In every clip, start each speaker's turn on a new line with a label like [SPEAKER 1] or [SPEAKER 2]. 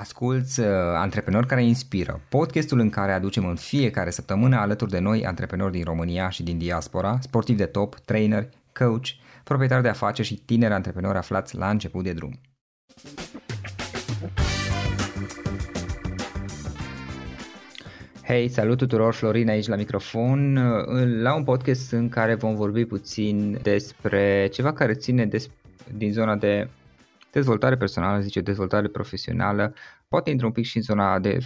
[SPEAKER 1] Asculți uh, Antreprenori care inspiră, podcastul în care aducem în fiecare săptămână alături de noi antreprenori din România și din diaspora, sportivi de top, trainer, coach, proprietari de afaceri și tineri antreprenori aflați la început de drum. Hei, salut tuturor, Florin aici la microfon, la un podcast în care vom vorbi puțin despre ceva care ține des, din zona de dezvoltare personală, zice dezvoltare profesională, poate intră un pic și în zona de,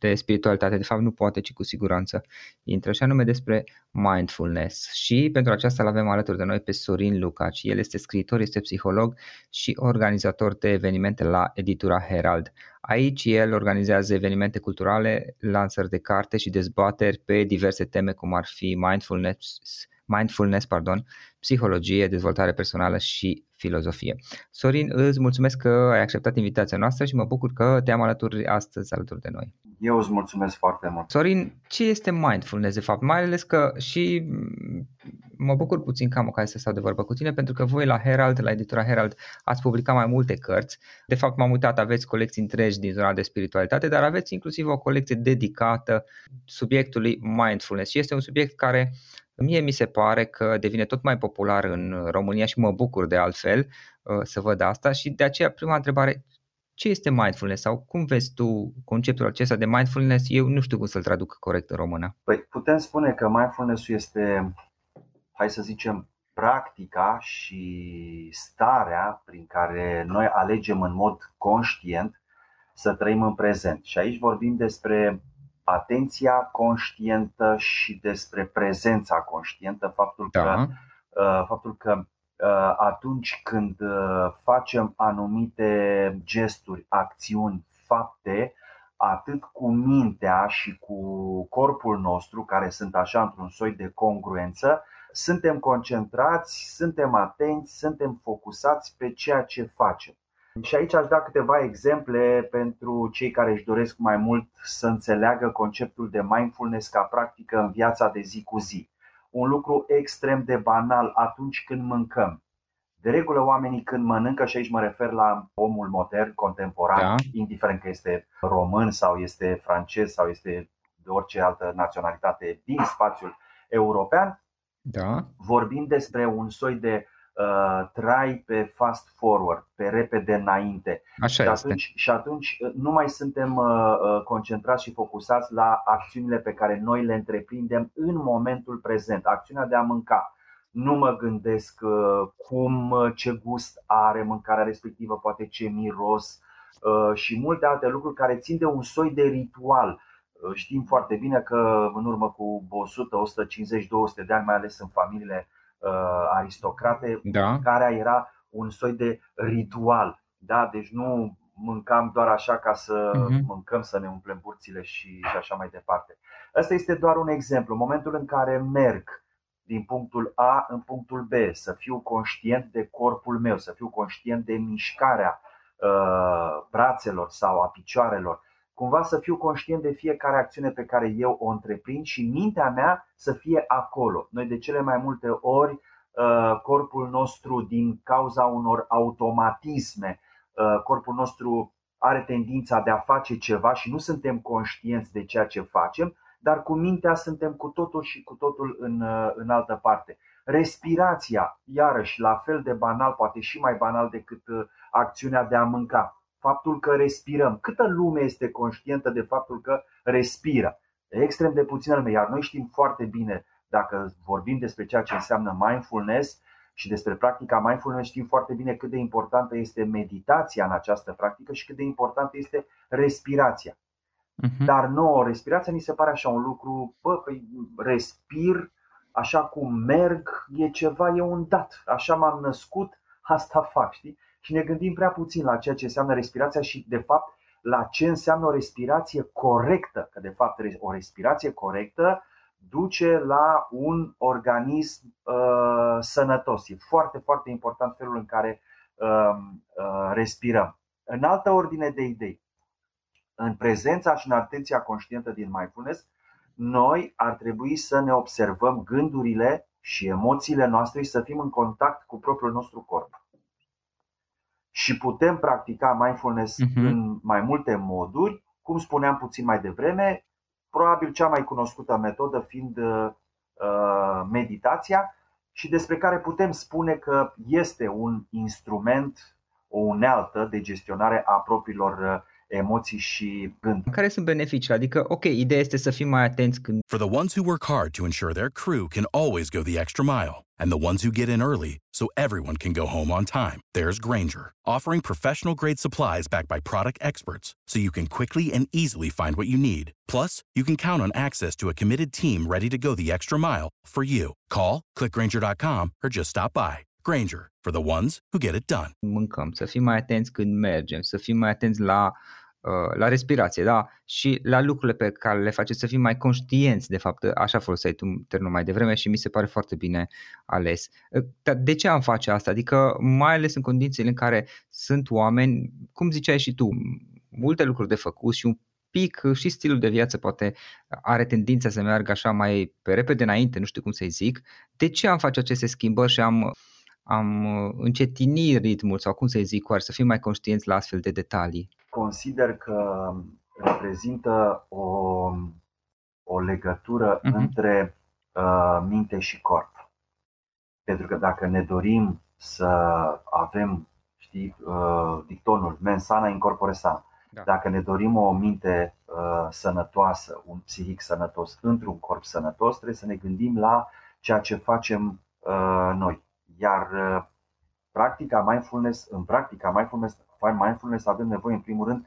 [SPEAKER 1] de spiritualitate, de fapt nu poate, ci cu siguranță intră, și anume despre mindfulness. Și pentru aceasta îl avem alături de noi pe Sorin Lucaci. El este scriitor, este psiholog și organizator de evenimente la editura Herald. Aici el organizează evenimente culturale, lansări de carte și dezbateri pe diverse teme cum ar fi mindfulness, mindfulness, pardon, psihologie, dezvoltare personală și filozofie. Sorin, îți mulțumesc că ai acceptat invitația noastră și mă bucur că te-am alături astăzi alături de noi.
[SPEAKER 2] Eu îți mulțumesc foarte mult.
[SPEAKER 1] Sorin, ce este mindfulness de fapt? Mai ales că și mă bucur puțin că am ocazia să stau de vorbă cu tine pentru că voi la Herald, la editura Herald, ați publicat mai multe cărți. De fapt m-am uitat, aveți colecții întregi din zona de spiritualitate, dar aveți inclusiv o colecție dedicată subiectului mindfulness și este un subiect care Mie mi se pare că devine tot mai popular în România și mă bucur de altfel uh, să văd asta și de aceea prima întrebare, ce este mindfulness sau cum vezi tu conceptul acesta de mindfulness? Eu nu știu cum să-l traduc corect în română.
[SPEAKER 2] Păi putem spune că mindfulness este, hai să zicem, practica și starea prin care noi alegem în mod conștient să trăim în prezent. Și aici vorbim despre atenția conștientă și despre prezența conștientă, faptul că, da. Uh, faptul că uh, atunci când uh, facem anumite gesturi, acțiuni, fapte, atât cu mintea și cu corpul nostru, care sunt așa într-un soi de congruență, suntem concentrați, suntem atenți, suntem focusați pe ceea ce facem. Și aici aș da câteva exemple pentru cei care își doresc mai mult să înțeleagă conceptul de mindfulness ca practică în viața de zi cu zi. Un lucru extrem de banal atunci când mâncăm. De regulă, oamenii când mănâncă, și aici mă refer la omul modern, contemporan, da. indiferent că este român sau este francez sau este de orice altă naționalitate din spațiul european, da. vorbim despre un soi de uh, trai pe fast forward, pe repede înainte.
[SPEAKER 1] Așa
[SPEAKER 2] și,
[SPEAKER 1] atunci,
[SPEAKER 2] este. și atunci uh, nu mai suntem uh, uh, concentrați și focusați la acțiunile pe care noi le întreprindem în momentul prezent. Acțiunea de a mânca. Nu mă gândesc uh, cum, uh, ce gust are mâncarea respectivă, poate ce miros uh, și multe alte lucruri care țin de un soi de ritual. Știm foarte bine că în urmă cu 100, 150, 200 de ani, mai ales în familiile uh, aristocrate, da. care era un soi de ritual. Da? Deci nu mâncam doar așa ca să uh-huh. mâncăm, să ne umplem burțile și, și așa mai departe. Asta este doar un exemplu. În momentul în care merg din punctul A în punctul B, să fiu conștient de corpul meu, să fiu conștient de mișcarea uh, brațelor sau a picioarelor, cumva să fiu conștient de fiecare acțiune pe care eu o întreprind și mintea mea să fie acolo. Noi de cele mai multe ori uh, corpul nostru din cauza unor automatisme, uh, corpul nostru are tendința de a face ceva și nu suntem conștienți de ceea ce facem, dar cu mintea suntem cu totul și cu totul în, uh, în altă parte. Respirația, iarăși, la fel de banal, poate și mai banal decât acțiunea de a mânca faptul că respirăm. Câtă lume este conștientă de faptul că respiră? Extrem de puțină lume, iar noi știm foarte bine, dacă vorbim despre ceea ce înseamnă mindfulness, și despre practica mindfulness știm foarte bine cât de importantă este meditația în această practică și cât de importantă este respirația. Uh-huh. Dar nouă, respirația ni se pare așa un lucru, bă, păi respir, așa cum merg, e ceva, e un dat. Așa m-am născut, asta fac, știi? Și ne gândim prea puțin la ceea ce înseamnă respirația și, de fapt, la ce înseamnă o respirație corectă. Că, de fapt, o respirație corectă duce la un organism uh, sănătos. E foarte, foarte important felul în care uh, uh, respirăm. În altă ordine de idei, în prezența și în atenția conștientă din mindfulness, noi ar trebui să ne observăm gândurile și emoțiile noastre și să fim în contact cu propriul nostru corp. Și putem practica mindfulness uh-huh. în mai multe moduri, cum spuneam puțin mai devreme, probabil cea mai cunoscută metodă fiind uh, meditația și despre care putem spune că este un instrument, o unealtă de gestionare a propriilor uh, emoții și gânduri.
[SPEAKER 1] Care sunt beneficiile? Adică, ok, ideea este să fim mai atenți când...
[SPEAKER 3] For the ones who work hard to ensure their crew can always go the extra mile and the ones who get in early so everyone can go home on time, there's Granger, offering professional grade supplies backed by product experts so you can quickly and easily find what you need. Plus, you can count on access to a committed team ready to go the extra mile for you. Call, clickgranger.com or just stop by. Granger, for the ones who get it done.
[SPEAKER 1] Mâncăm, să fim mai atenți când mergem, să fim mai atenți la Uh, la respirație, da, și la lucrurile pe care le faceți să fim mai conștienți, de fapt, așa foloseai tu termenul mai devreme și mi se pare foarte bine ales. Uh, dar de ce am face asta? Adică mai ales în condițiile în care sunt oameni, cum ziceai și tu, multe lucruri de făcut și un pic și stilul de viață poate are tendința să meargă așa mai pe repede înainte, nu știu cum să-i zic. De ce am face aceste schimbări și am am încetini ritmul sau cum să-i zic, oare să fim mai conștienți la astfel de detalii?
[SPEAKER 2] consider că reprezintă o, o legătură uh-huh. între uh, minte și corp. Pentru că dacă ne dorim să avem, știi, uh, dictonul mens sana in corpore sana, da. dacă ne dorim o minte uh, sănătoasă, un psihic sănătos într-un corp sănătos, trebuie să ne gândim la ceea ce facem uh, noi. Iar uh, practica mindfulness, în practica mindfulness mindfulness avem nevoie în primul rând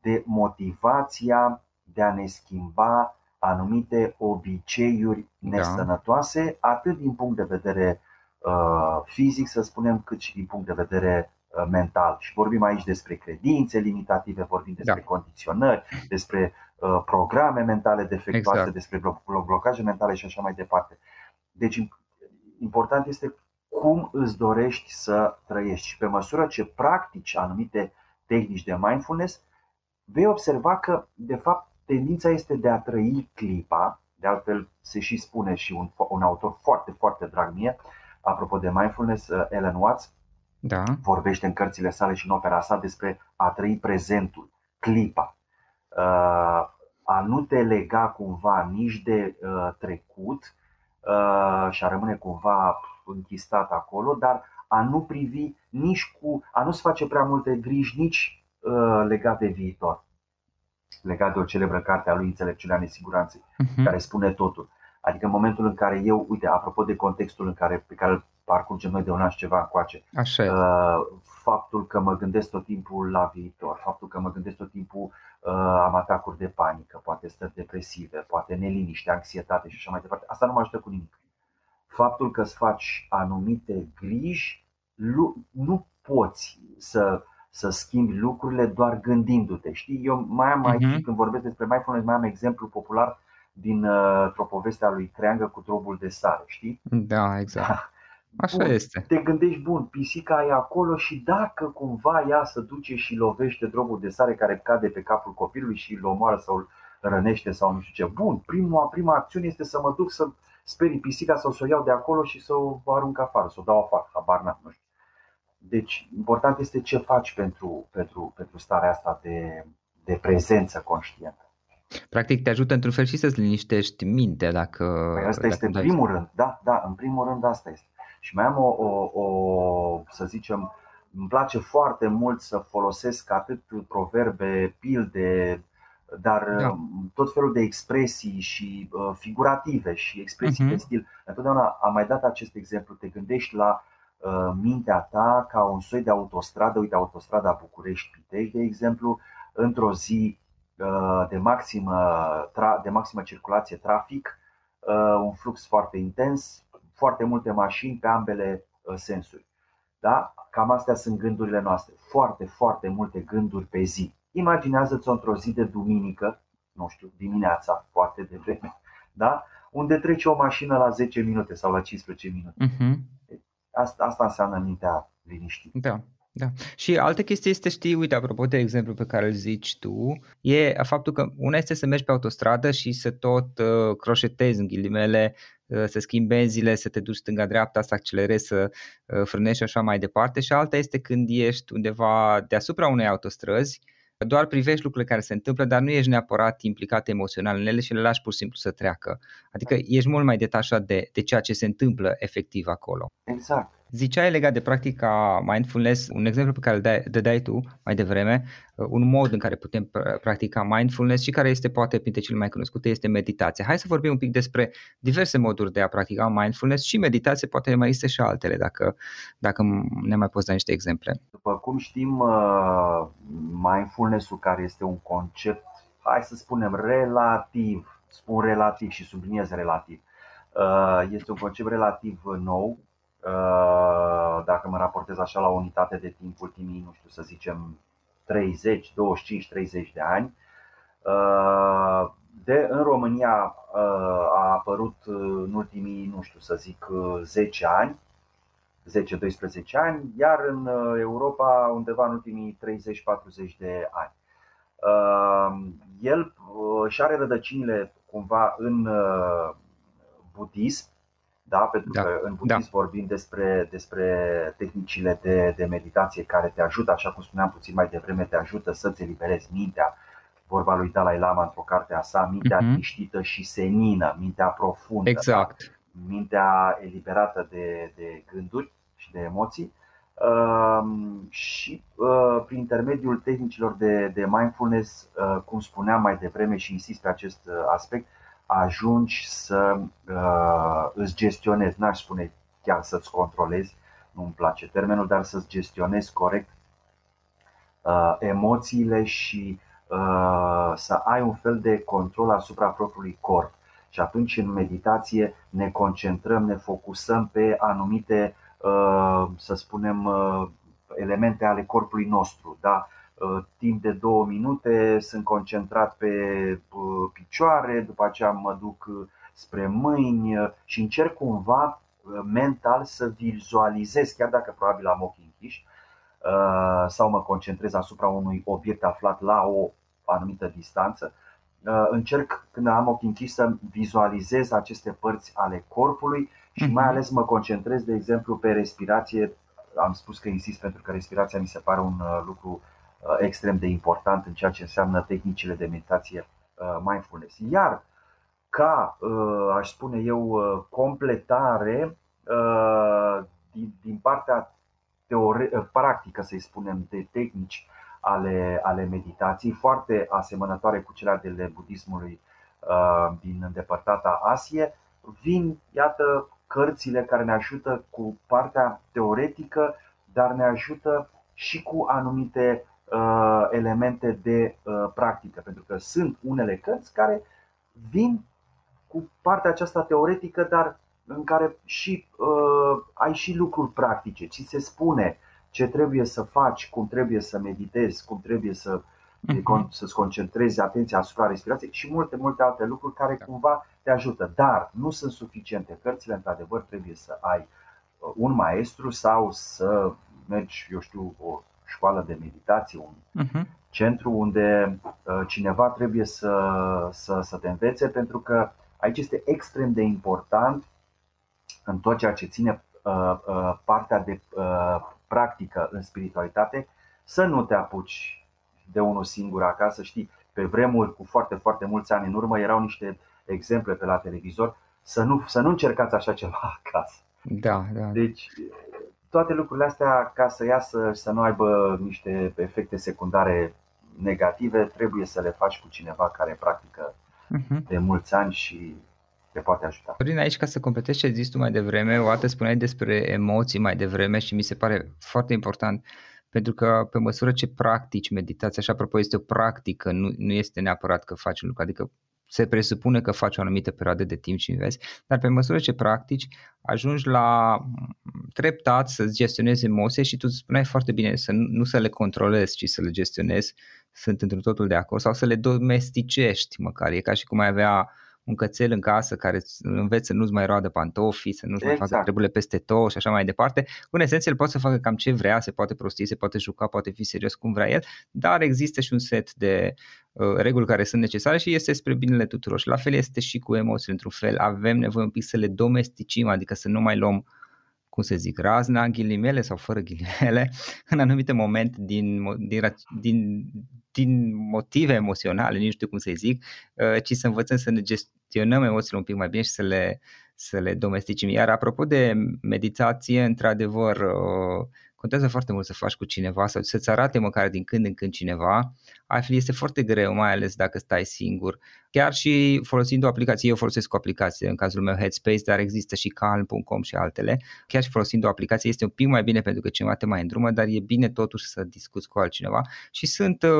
[SPEAKER 2] de motivația de a ne schimba anumite obiceiuri da. nesănătoase, da. atât din punct de vedere uh, fizic, să spunem, cât și din punct de vedere uh, mental. Și vorbim aici despre credințe limitative, vorbim despre da. condiționări, despre uh, programe mentale defectuoase, exact. despre blocaje mentale și așa mai departe. Deci, important este cum îți dorești să trăiești. Și pe măsură ce practici anumite tehnici de mindfulness, vei observa că, de fapt, tendința este de a trăi clipa, de altfel se și spune și un, un autor foarte, foarte drag mie, apropo de mindfulness, uh, Ellen Watts, da. vorbește în cărțile sale și în opera sa despre a trăi prezentul, clipa, uh, a nu te lega cumva nici de uh, trecut și a rămâne cumva închistat acolo, dar a nu privi nici cu, a nu-ți face prea multe griji nici uh, legat de viitor. Legat de o celebră carte a lui Înțelepciunea Nesiguranței, uh-huh. care spune totul. Adică în momentul în care eu, uite, apropo de contextul în care, pe care îl parcurgem noi de un an și ceva încoace,
[SPEAKER 1] Așa uh,
[SPEAKER 2] faptul că mă gândesc tot timpul la viitor, faptul că mă gândesc tot timpul uh, am atacuri de panică, poate stări depresive, poate neliniște, anxietate și așa mai departe, asta nu mă ajută cu nimic faptul că îți faci anumite griji, nu poți să, să schimbi lucrurile doar gândindu-te. Știi, eu mai am aici, uh-huh. când vorbesc despre mindfulness, mai am exemplu popular din uh, o poveste a lui Creangă cu trobul de sare, știi?
[SPEAKER 1] Da, exact. Așa
[SPEAKER 2] bun,
[SPEAKER 1] este.
[SPEAKER 2] Te gândești, bun, pisica e acolo și dacă cumva ea să duce și lovește drobul de sare care cade pe capul copilului și îl omoară sau îl rănește sau nu știu ce. Bun, prima, prima acțiune este să mă duc să sperii pisica sau să o iau de acolo și să o arunc afară, să o dau afară, habar n-am, nu știu. Deci, important este ce faci pentru, pentru, pentru starea asta de, de prezență conștientă.
[SPEAKER 1] Practic te ajută într-un fel și să-ți liniștești mintea dacă...
[SPEAKER 2] Păi asta este în primul rând, da, da, în primul rând asta este. Și mai am o, o, o, să zicem, îmi place foarte mult să folosesc atât proverbe, pilde, dar da. Um, tot felul de expresii și uh, figurative și expresii uh-huh. de stil. Întotdeauna am mai dat acest exemplu, te gândești la mintea ta ca un soi de autostradă, uite autostrada București-Pitești, de exemplu, într-o zi de maximă, de maximă circulație trafic, un flux foarte intens, foarte multe mașini pe ambele sensuri. Da? Cam astea sunt gândurile noastre. Foarte, foarte multe gânduri pe zi. Imaginează-ți într-o zi de duminică, nu știu, dimineața, foarte devreme, da? unde trece o mașină la 10 minute sau la 15 minute. Uh-huh. Asta, asta înseamnă mintea liniștită.
[SPEAKER 1] Da. Da. Și altă chestie este, știi, uite, apropo de exemplu pe care îl zici tu, e faptul că una este să mergi pe autostradă și să tot uh, croșetezi în ghilimele, uh, să schimbi benzile, să te duci stânga-dreapta, să accelerezi, să uh, frânezi și așa mai departe și alta este când ești undeva deasupra unei autostrăzi doar privești lucrurile care se întâmplă, dar nu ești neapărat implicat emoțional în ele și le lași pur și simplu să treacă. Adică ești mult mai detașat de, de ceea ce se întâmplă efectiv acolo.
[SPEAKER 2] Exact.
[SPEAKER 1] Ziceai legat de practica mindfulness, un exemplu pe care îl dădeai tu mai devreme, uh, un mod în care putem practica mindfulness și care este poate printre cele mai cunoscute este meditația. Hai să vorbim un pic despre diverse moduri de a practica mindfulness și meditație, poate mai este și altele, dacă, dacă ne mai poți da niște exemple.
[SPEAKER 2] După cum știm, uh, mindfulness-ul care este un concept, hai să spunem, relativ, spun relativ și subliniez relativ, uh, este un concept relativ nou, Uh, dacă mă raportez așa la o unitate de timp, ultimii, nu știu, să zicem 30, 25, 30 de ani. Uh, de, în România uh, a apărut în ultimii, nu știu, să zic 10 ani, 10-12 ani, iar în Europa undeva în ultimii 30-40 de ani. El și are rădăcinile cumva în budism, da? Pentru da. că în budism da. vorbim despre, despre tehnicile de, de meditație care te ajută, așa cum spuneam puțin mai devreme, te ajută să-ți eliberezi mintea. Vorba lui Dalai Lama într-o carte a sa, mintea uh-huh. liniștită și senină, mintea profundă.
[SPEAKER 1] Exact.
[SPEAKER 2] Da? Mintea eliberată de, de gânduri și de emoții. Uh, și uh, prin intermediul tehnicilor de, de mindfulness, uh, cum spuneam mai devreme și insist pe acest uh, aspect, ajungi să uh, îți gestionezi, n-aș spune chiar să-ți controlezi, nu-mi place termenul, dar să-ți gestionezi corect uh, emoțiile și uh, să ai un fel de control asupra propriului corp. Și atunci în meditație ne concentrăm, ne focusăm pe anumite, uh, să spunem, uh, elemente ale corpului nostru. Da? Uh, timp de două minute sunt concentrat pe uh, picioare, după aceea mă duc uh, spre mâini și încerc cumva mental să vizualizez, chiar dacă probabil am ochii închiși, sau mă concentrez asupra unui obiect aflat la o anumită distanță, încerc când am ochii închiși să vizualizez aceste părți ale corpului și mai mhm. ales mă concentrez, de exemplu, pe respirație. Am spus că insist pentru că respirația mi se pare un lucru Uh, extrem de important în ceea ce înseamnă tehnicile de meditație uh, mindfulness. Iar ca, uh, aș spune eu, completare din partea teore- practică, să-i spunem, de tehnici ale, ale meditației, foarte asemănătoare cu cele ale budismului din îndepărtata Asie, vin, iată, cărțile care ne ajută cu partea teoretică, dar ne ajută și cu anumite Uh, elemente de uh, practică, pentru că sunt unele cărți care vin cu partea aceasta teoretică, dar în care și uh, ai și lucruri practice. Ți se spune ce trebuie să faci, cum trebuie să meditezi, cum trebuie să uh-huh. să-ți concentrezi atenția asupra respirației și multe, multe alte lucruri care da. cumva te ajută. Dar nu sunt suficiente. Cărțile, într-adevăr, trebuie să ai uh, un maestru sau să mergi, eu știu, o școală de meditație, un uh-huh. centru unde uh, cineva trebuie să, să, să te învețe, pentru că aici este extrem de important în tot ceea ce ține uh, uh, partea de uh, practică în spiritualitate, să nu te apuci de unul singur acasă. Știi, pe vremuri cu foarte, foarte mulți ani în urmă erau niște exemple pe la televizor, să nu, să nu încercați așa ceva acasă.
[SPEAKER 1] Da, da.
[SPEAKER 2] Deci toate lucrurile astea, ca să iasă și să nu aibă niște efecte secundare negative, trebuie să le faci cu cineva care practică uh-huh. de mulți ani și te poate ajuta.
[SPEAKER 1] Dorin, aici ca să completezi ce există mai devreme, o dată spuneai despre emoții mai devreme și mi se pare foarte important pentru că pe măsură ce practici meditația, și apropo este o practică, nu, nu este neapărat că faci un lucru, adică se presupune că faci o anumită perioadă de timp și înveți, dar pe măsură ce practici, ajungi la treptat să-ți gestionezi emoții și tu spuneai foarte bine să nu, nu să le controlezi, ci să le gestionezi, sunt într totul de acord, sau să le domesticești măcar, e ca și cum ai avea un cățel în casă care înveți să nu-ți mai roadă pantofii, să nu-și exact. mai facă exact. treburile peste tot și așa mai departe. În esență, el poate să facă cam ce vrea, se poate prosti, se poate juca, poate fi serios cum vrea el, dar există și un set de uh, reguli care sunt necesare și este spre binele tuturor. Și la fel este și cu emoțiile, într-un fel. Avem nevoie un pic să le domesticim, adică să nu mai luăm cum să zic, razna, ghilimele sau fără ghilimele, în anumite momente din, din, din, din motive emoționale, nici nu știu cum să zic, uh, ci să învățăm să ne gestionăm emoțiile un pic mai bine și să le, să le domesticim. Iar apropo de meditație, într-adevăr, uh, contează foarte mult să faci cu cineva sau să-ți arate măcar din când în când cineva. Altfel este foarte greu, mai ales dacă stai singur. Chiar și folosind o aplicație, eu folosesc o aplicație, în cazul meu Headspace, dar există și Calm.com și altele. Chiar și folosind o aplicație este un pic mai bine pentru că cineva te mai îndrumă, dar e bine totuși să discuți cu altcineva. Și sunt, uh,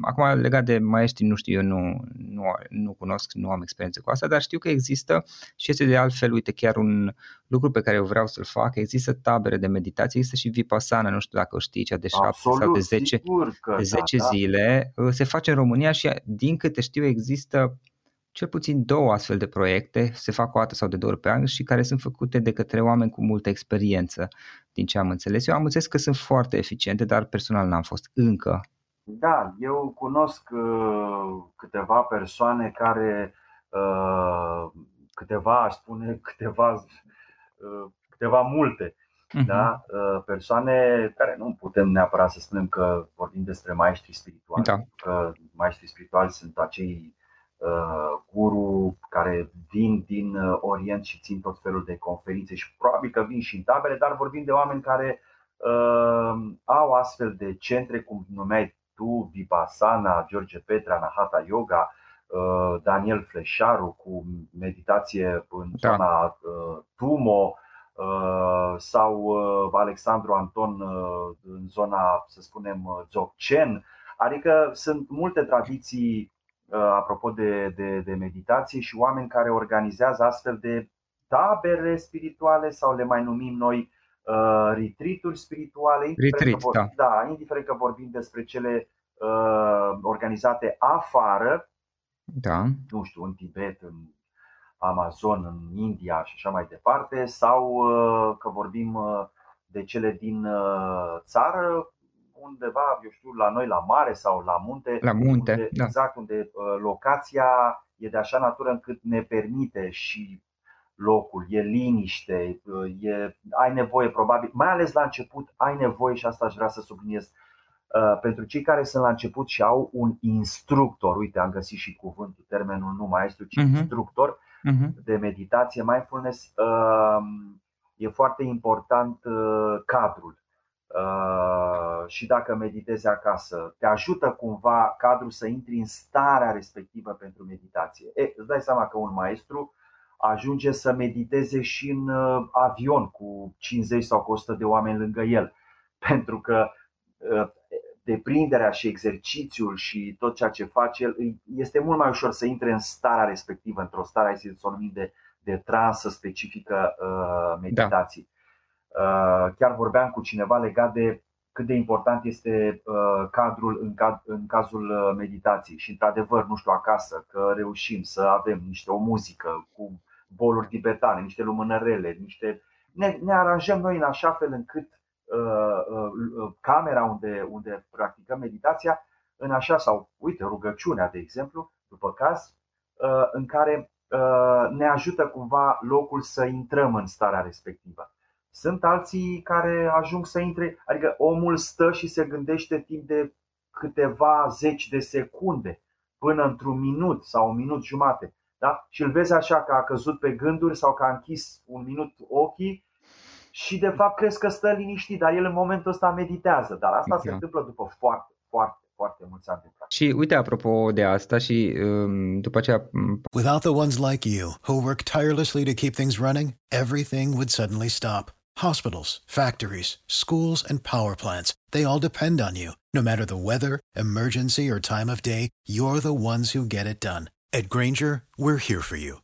[SPEAKER 1] acum legat de maestri, nu știu, eu nu, nu, nu cunosc, nu am experiență cu asta, dar știu că există și este de altfel, uite, chiar un lucru pe care eu vreau să-l fac. Există tabere de meditație, există și Vipassana, nu știu dacă o știi, cea de 7 sau de 10, de 10 da, zile. Da. Se face în România și din câte știu există cel puțin două astfel de proiecte, se fac o dată sau de două ori pe an și care sunt făcute de către oameni cu multă experiență, din ce am înțeles. Eu am înțeles că sunt foarte eficiente, dar personal n-am fost încă.
[SPEAKER 2] Da, eu cunosc uh, câteva persoane care, uh, câteva, aș spune, câteva, uh, câteva multe, uh-huh. da? Uh, persoane care nu putem neapărat să spunem că vorbim despre maestri spirituali, da. că maestrii spirituali sunt acei Uh, guru care vin din uh, Orient și țin tot felul de conferințe și probabil că vin și în tabere, dar vorbim de oameni care uh, au astfel de centre, cum numeai tu, Vipassana, George Petra, Nahata Yoga, uh, Daniel Fleșaru cu meditație în da. zona uh, Tumo, uh, sau Alexandru Anton în zona, să spunem, Dzogchen. Adică sunt multe tradiții Uh, apropo de, de, de meditație și oameni care organizează astfel de tabere spirituale sau le mai numim noi uh, retreat-uri spirituale.
[SPEAKER 1] Retreat,
[SPEAKER 2] vor,
[SPEAKER 1] da.
[SPEAKER 2] da. Indiferent că vorbim despre cele uh, organizate afară,
[SPEAKER 1] da.
[SPEAKER 2] nu știu, în Tibet, în Amazon, în India și așa mai departe, sau uh, că vorbim uh, de cele din uh, țară, undeva, eu știu, la noi la mare sau la munte.
[SPEAKER 1] La munte,
[SPEAKER 2] unde,
[SPEAKER 1] da.
[SPEAKER 2] Exact, unde uh, locația e de așa natură încât ne permite și locul, e liniște, uh, e, ai nevoie probabil, mai ales la început, ai nevoie și asta aș vrea să subliniez uh, pentru cei care sunt la început și au un instructor, uite am găsit și cuvântul, termenul nu maestru, ci uh-huh. instructor uh-huh. de meditație, mindfulness, e foarte important cadrul Uh, și dacă meditezi acasă, te ajută cumva cadrul să intri în starea respectivă pentru meditație. E, îți dai seama că un maestru ajunge să mediteze și în uh, avion cu 50 sau cu 100 de oameni lângă el, pentru că uh, deprinderea și exercițiul și tot ceea ce face el, este mult mai ușor să intre în starea respectivă, într-o stare, să o numim de, de transă specifică uh, meditației. Uh, chiar vorbeam cu cineva legat de cât de important este uh, cadrul în cazul uh, meditației și într-adevăr, nu știu, acasă, că reușim să avem niște o muzică cu boluri tibetane, niște lumânărele, niște... Ne, ne aranjăm noi în așa fel încât uh, uh, camera unde, unde practicăm meditația, în așa sau, uite, rugăciunea, de exemplu, după caz, uh, în care uh, ne ajută cumva locul să intrăm în starea respectivă. Sunt alții care ajung să intre, adică omul stă și se gândește timp de câteva zeci de secunde până într-un minut sau un minut jumate. Da? Și îl vezi așa că a căzut pe gânduri sau că a închis un minut ochii și de fapt crezi că stă liniștit, dar el în momentul ăsta meditează. Dar asta se întâmplă după foarte, foarte, foarte mulți ani de practică.
[SPEAKER 1] Și uite, apropo de asta și um, după aceea...
[SPEAKER 4] Without the ones like you, who work tirelessly to keep things running, everything would suddenly stop. Hospitals, factories, schools, and power plants, they all depend on you. No matter the weather, emergency, or time of day, you're the ones who get it done. At Granger, we're here for you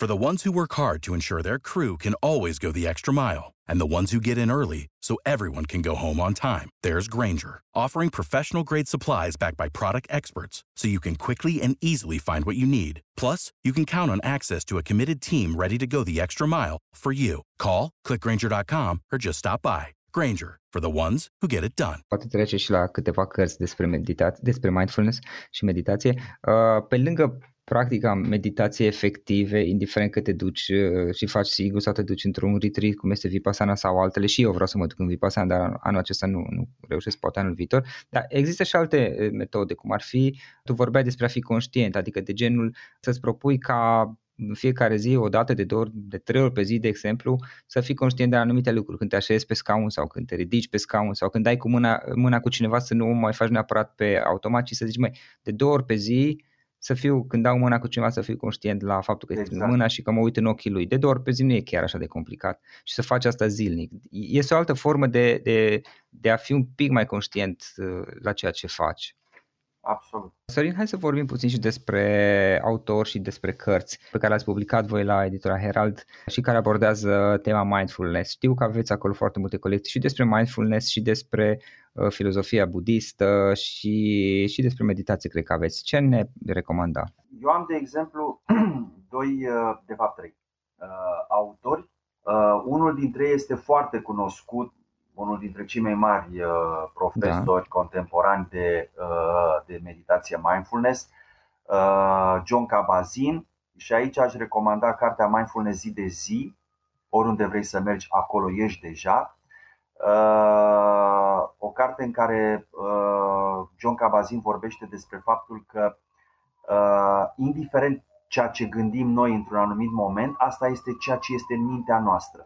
[SPEAKER 3] For the ones who work hard to ensure their crew can always go the extra mile, and the ones who get in early so everyone can go home on time, there's Granger, offering professional grade supplies backed by product experts so you can quickly and easily find what you need. Plus, you can count on access to a committed team ready to go the extra mile for you. Call, clickgranger.com, or just stop by. Granger, for the ones who get it done.
[SPEAKER 1] Poate trece și la câteva cărți despre meditație, despre mindfulness și meditație. Uh, pe lângă practica meditației efective, indiferent că te duci uh, și faci sigur sau te duci într-un retreat cum este Vipassana sau altele și eu vreau să mă duc în Vipassana, dar anul acesta nu, nu reușesc, poate anul viitor. Dar există și alte uh, metode, cum ar fi, tu vorbeai despre a fi conștient, adică de genul să-ți propui ca în fiecare zi, o dată de două ori, de trei ori pe zi, de exemplu, să fii conștient de anumite lucruri, când te așezi pe scaun sau când te ridici pe scaun sau când dai cu mâna, mâna cu cineva să nu mai faci neapărat pe automat, ci să zici, mai de două ori pe zi să fiu, când dau mâna cu cineva, să fiu conștient la faptul că exact. mâna și că mă uit în ochii lui. De două ori pe zi nu e chiar așa de complicat și să faci asta zilnic. Este o altă formă de, de, de a fi un pic mai conștient uh, la ceea ce faci.
[SPEAKER 2] Absolut.
[SPEAKER 1] Sorin, hai să vorbim puțin și despre autor și despre cărți pe care le-ați publicat voi la editura Herald și care abordează tema mindfulness. Știu că aveți acolo foarte multe colecții și despre mindfulness și despre uh, filozofia budistă și, și despre meditație, cred că aveți. Ce ne recomanda?
[SPEAKER 2] Eu am, de exemplu, doi, uh, de fapt trei, uh, autori. Uh, unul dintre ei este foarte cunoscut unul dintre cei mai mari uh, profesori da. contemporani de, uh, de meditație mindfulness, uh, John Kabat-Zinn. Și aici aș recomanda cartea Mindfulness zi de zi, oriunde vrei să mergi, acolo ești deja. O carte în care John Kabat-Zinn vorbește despre faptul că indiferent ceea ce gândim noi într-un anumit moment, asta este ceea ce este în mintea noastră.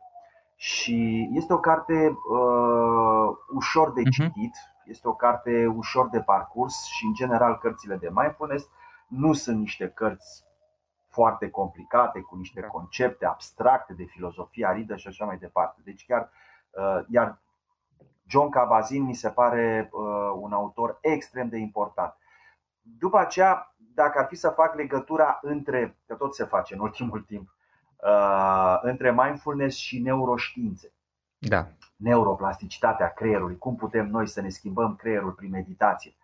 [SPEAKER 2] Și este o carte uh, ușor de mhm. citit, uh-huh. este o carte ușor de parcurs și, în general, cărțile de mindfulness nu sunt niște cărți foarte complicate, cu niște da. concepte abstracte de filozofie aridă și așa mai departe. Deci, chiar, uh, iar John Kabat-Zinn mi se pare uh, un autor extrem de important. După aceea, dacă ar fi să fac legătura între, că tot se face în ultimul timp, uh, între mindfulness și neuroștiințe.
[SPEAKER 1] Da.
[SPEAKER 2] Neuroplasticitatea creierului, cum putem noi să ne schimbăm creierul prin meditație.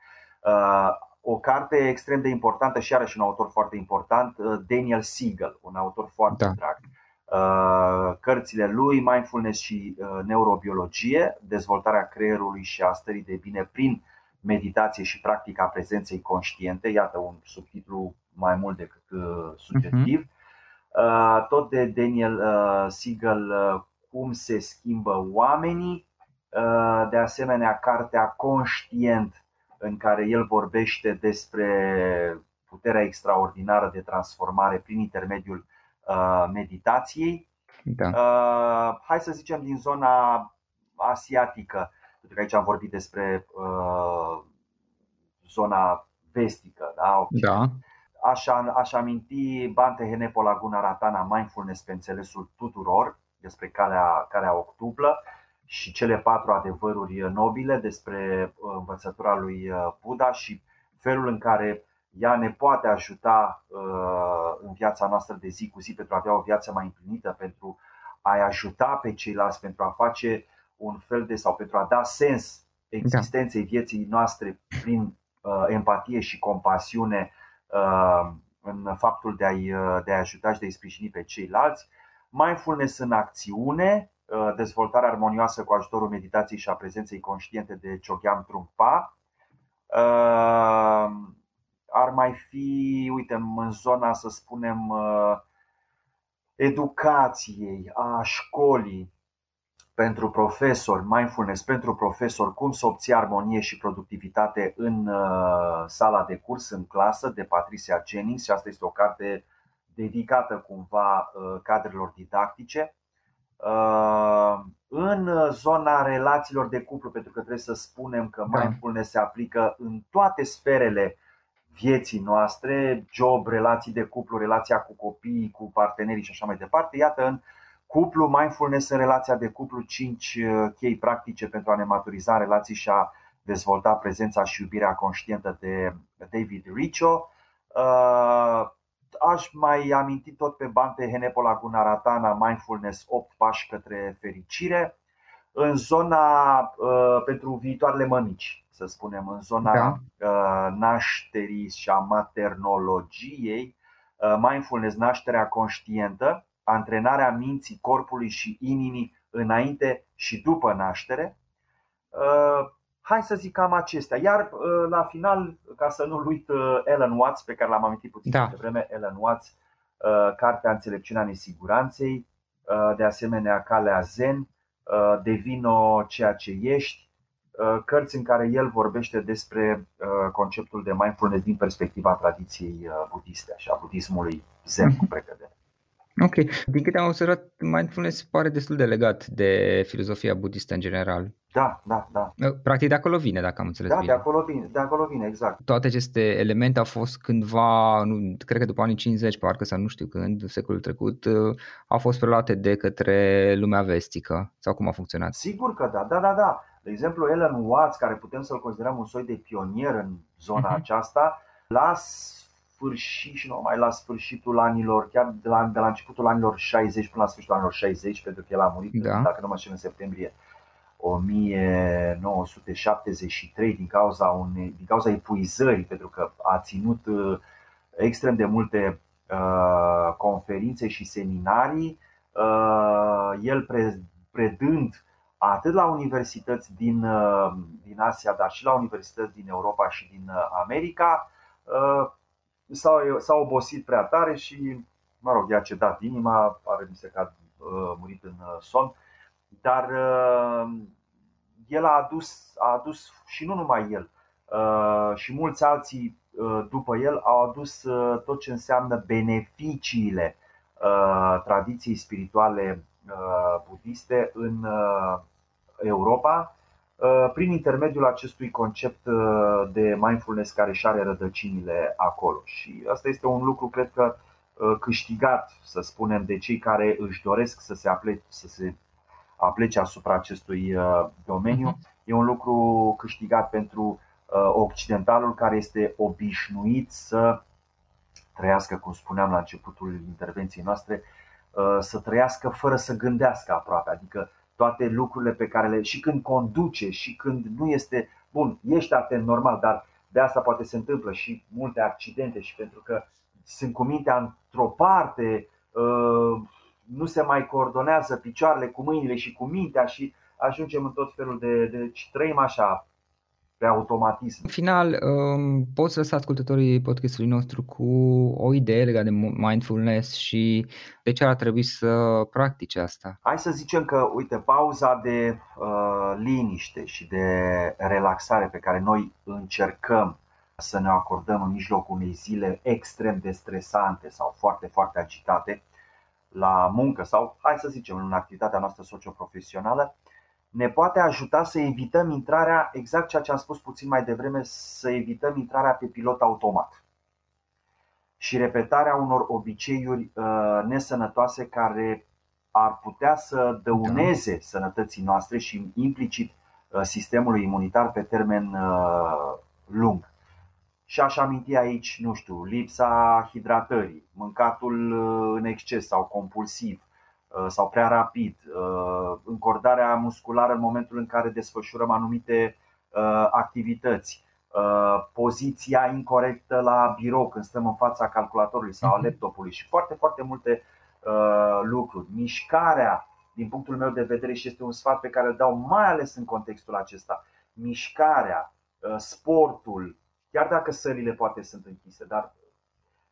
[SPEAKER 2] Uh, o carte extrem de importantă și iarăși un autor foarte important, uh, Daniel Siegel, un autor foarte da. drag. Uh, cărțile lui, Mindfulness și uh, Neurobiologie, dezvoltarea creierului și a stării de bine prin meditație și practica prezenței conștiente, iată un subtitlu mai mult decât sugestiv. Uh-huh. Uh, tot de Daniel uh, Siegel, uh, Cum se schimbă oamenii, de asemenea cartea Conștient, în care el vorbește despre puterea extraordinară de transformare prin intermediul meditației. Da. Hai să zicem din zona asiatică, pentru că aici am vorbit despre zona vestică. Da?
[SPEAKER 1] da.
[SPEAKER 2] Aș, aș aminti Bante Henepo Laguna Ratana Mindfulness pe înțelesul tuturor despre calea, calea octuplă și cele patru adevăruri nobile despre uh, învățătura lui uh, Buddha și felul în care ea ne poate ajuta uh, în viața noastră de zi cu zi pentru a avea o viață mai împlinită, pentru a-i ajuta pe ceilalți, pentru a face un fel de sau pentru a da sens existenței vieții noastre prin empatie și compasiune Uh, în faptul de a-i, uh, de a ajuta și de a-i sprijini pe ceilalți. Mindfulness în acțiune, uh, dezvoltarea armonioasă cu ajutorul meditației și a prezenței conștiente de Chogyam Trungpa. Ar mai fi, uite, în zona, să spunem, educației, a școlii, pentru profesori, mindfulness pentru profesori, cum să obții armonie și productivitate în uh, sala de curs, în clasă, de Patricia Jennings și asta este o carte dedicată cumva cadrelor didactice. În zona relațiilor de cuplu, pentru că trebuie să spunem că da. mindfulness se aplică în toate sferele vieții noastre, job, relații de cuplu, relația cu copiii, cu partenerii și așa mai departe. Iată, în cuplu, mindfulness în relația de cuplu, 5 uh, chei practice pentru a ne maturiza relații și a dezvolta prezența și iubirea conștientă de David Richo. Uh, aș mai aminti tot pe Bante Henepola Gunaratana Mindfulness 8 pași către fericire în zona uh, pentru viitoarele mămici, să spunem, în zona da. uh, nașterii și a maternologiei, uh, mindfulness, nașterea conștientă, antrenarea minții, corpului și inimii înainte și după naștere. Uh, hai să zic cam acestea. Iar uh, la final, ca să nu uit uh, Ellen Watts, pe care l-am amintit puțin da. de vreme, Ellen Watts, uh, Cartea Înțelepciunea Nesiguranței, uh, de asemenea Calea Zen, Uh, devino ceea ce ești, uh, cărți în care el vorbește despre uh, conceptul de mindfulness din perspectiva tradiției budiste și a budismului zen cu mhm. precădere.
[SPEAKER 1] Ok. Din câte am observat, mindfulness pare destul de legat de filozofia budistă în general.
[SPEAKER 2] Da, da, da.
[SPEAKER 1] Practic de acolo vine, dacă am înțeles
[SPEAKER 2] da,
[SPEAKER 1] bine.
[SPEAKER 2] Da, de acolo vine, de acolo vine, exact.
[SPEAKER 1] Toate aceste elemente au fost cândva, nu, cred că după anii 50, parcă sau nu știu când, secolul trecut, au fost preluate de către lumea vestică sau cum a funcționat?
[SPEAKER 2] Sigur că da, da, da, da. De exemplu, Ellen Watts, care putem să-l considerăm un soi de pionier în zona uh-huh. aceasta, la sfârșit și numai la sfârșitul anilor, chiar de la, de la începutul anilor 60 până la sfârșitul anilor 60, pentru că el a murit, da. dacă nu mă știu, în septembrie 1973 din cauza, unei, din cauza epuizării, pentru că a ținut uh, extrem de multe uh, conferințe și seminarii, uh, el pre, predând atât la universități din, uh, din Asia, dar și la universități din Europa și din uh, America, uh, s-a, obosit prea tare și, mă rog, i-a cedat inima, pare mi se că a murit în somn, dar el a adus, a adus și nu numai el, și mulți alții după el au adus tot ce înseamnă beneficiile tradiției spirituale budiste în Europa. Uh, prin intermediul acestui concept uh, de mindfulness care și are rădăcinile acolo. Și asta este un lucru, cred că, uh, câștigat, să spunem, de cei care își doresc să se aplece, să se aplece asupra acestui domeniu. Mhm. E un lucru câștigat pentru occidentalul care este obișnuit să trăiască, cum spuneam la începutul intervenției noastre, să trăiască fără să gândească aproape, adică toate lucrurile pe care le. și când conduce, și când nu este. Bun, ești atent normal, dar de asta poate se întâmplă și multe accidente și pentru că sunt cu mintea într-o parte, uh, nu se mai coordonează picioarele cu mâinile și cu mintea și ajungem în tot felul de. Deci trăim așa pe automatism.
[SPEAKER 1] În final, um, poți lăsa ascultătorii podcastului nostru cu o idee legată de mindfulness și de ce ar trebui să practice asta?
[SPEAKER 2] Hai să zicem că, uite, pauza de uh, liniște și de relaxare pe care noi încercăm să ne acordăm în mijlocul unei zile extrem de stresante sau foarte, foarte agitate la muncă sau, hai să zicem, în activitatea noastră socioprofesională, ne poate ajuta să evităm intrarea, exact ceea ce am spus puțin mai devreme, să evităm intrarea pe pilot automat și repetarea unor obiceiuri uh, nesănătoase care ar putea să dăuneze da. sănătății noastre și implicit uh, sistemului imunitar pe termen uh, lung. Și aș aminti aici, nu știu, lipsa hidratării, mâncatul în exces sau compulsiv, Uh, sau prea rapid, uh, încordarea musculară în momentul în care desfășurăm anumite uh, activități, poziția incorrectă la birou când stăm în fața calculatorului sau a mhm. laptopului și foarte, foarte multe lucruri. Mișcarea, din punctul meu de vedere, și este un sfat pe care îl dau mai ales în contextul acesta, mișcarea, sportul, chiar dacă sălile poate sunt închise, dar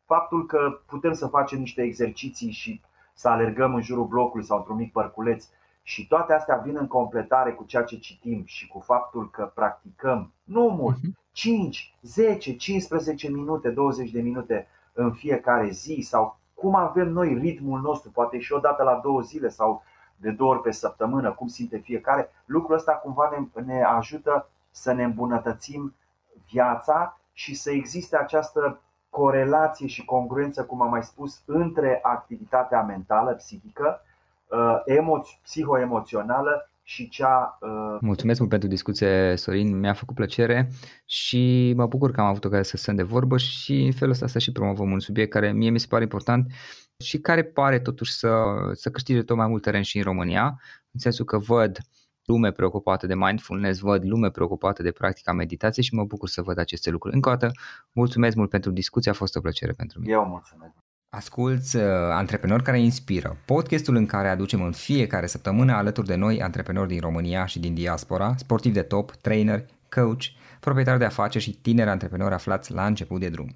[SPEAKER 2] faptul că putem să facem niște exerciții și să alergăm în jurul blocului sau într-un mic părculeț. Și toate astea vin în completare cu ceea ce citim și cu faptul că practicăm nu mult, 5, 10, 15 minute, 20 de minute în fiecare zi sau cum avem noi ritmul nostru, poate și o dată la două zile sau de două ori pe săptămână, cum simte fiecare. Lucrul ăsta cumva ne, ne ajută să ne îmbunătățim viața și să existe această corelație și congruență, cum am mai spus, între activitatea mentală, psihică, uh, psihoemoțională și cea. Uh...
[SPEAKER 1] Mulțumesc mult pentru discuție, Sorin. Mi-a făcut plăcere și mă bucur că am avut ocazia să stăm de vorbă și în felul ăsta să și promovăm un subiect care mie mi se pare important și care pare totuși să, să câștige tot mai mult teren și în România, în sensul că văd lume preocupată de mindfulness, văd lume preocupată de practica meditației și mă bucur să văd aceste lucruri. Încă o dată, mulțumesc mult pentru discuție, a fost o plăcere pentru mine.
[SPEAKER 2] Eu mulțumesc.
[SPEAKER 1] Asculți uh, Antreprenori care inspiră, podcastul în care aducem în fiecare săptămână alături de noi antreprenori din România și din diaspora, sportivi de top, trainer, coach, proprietari de afaceri și tineri antreprenori aflați la început de drum.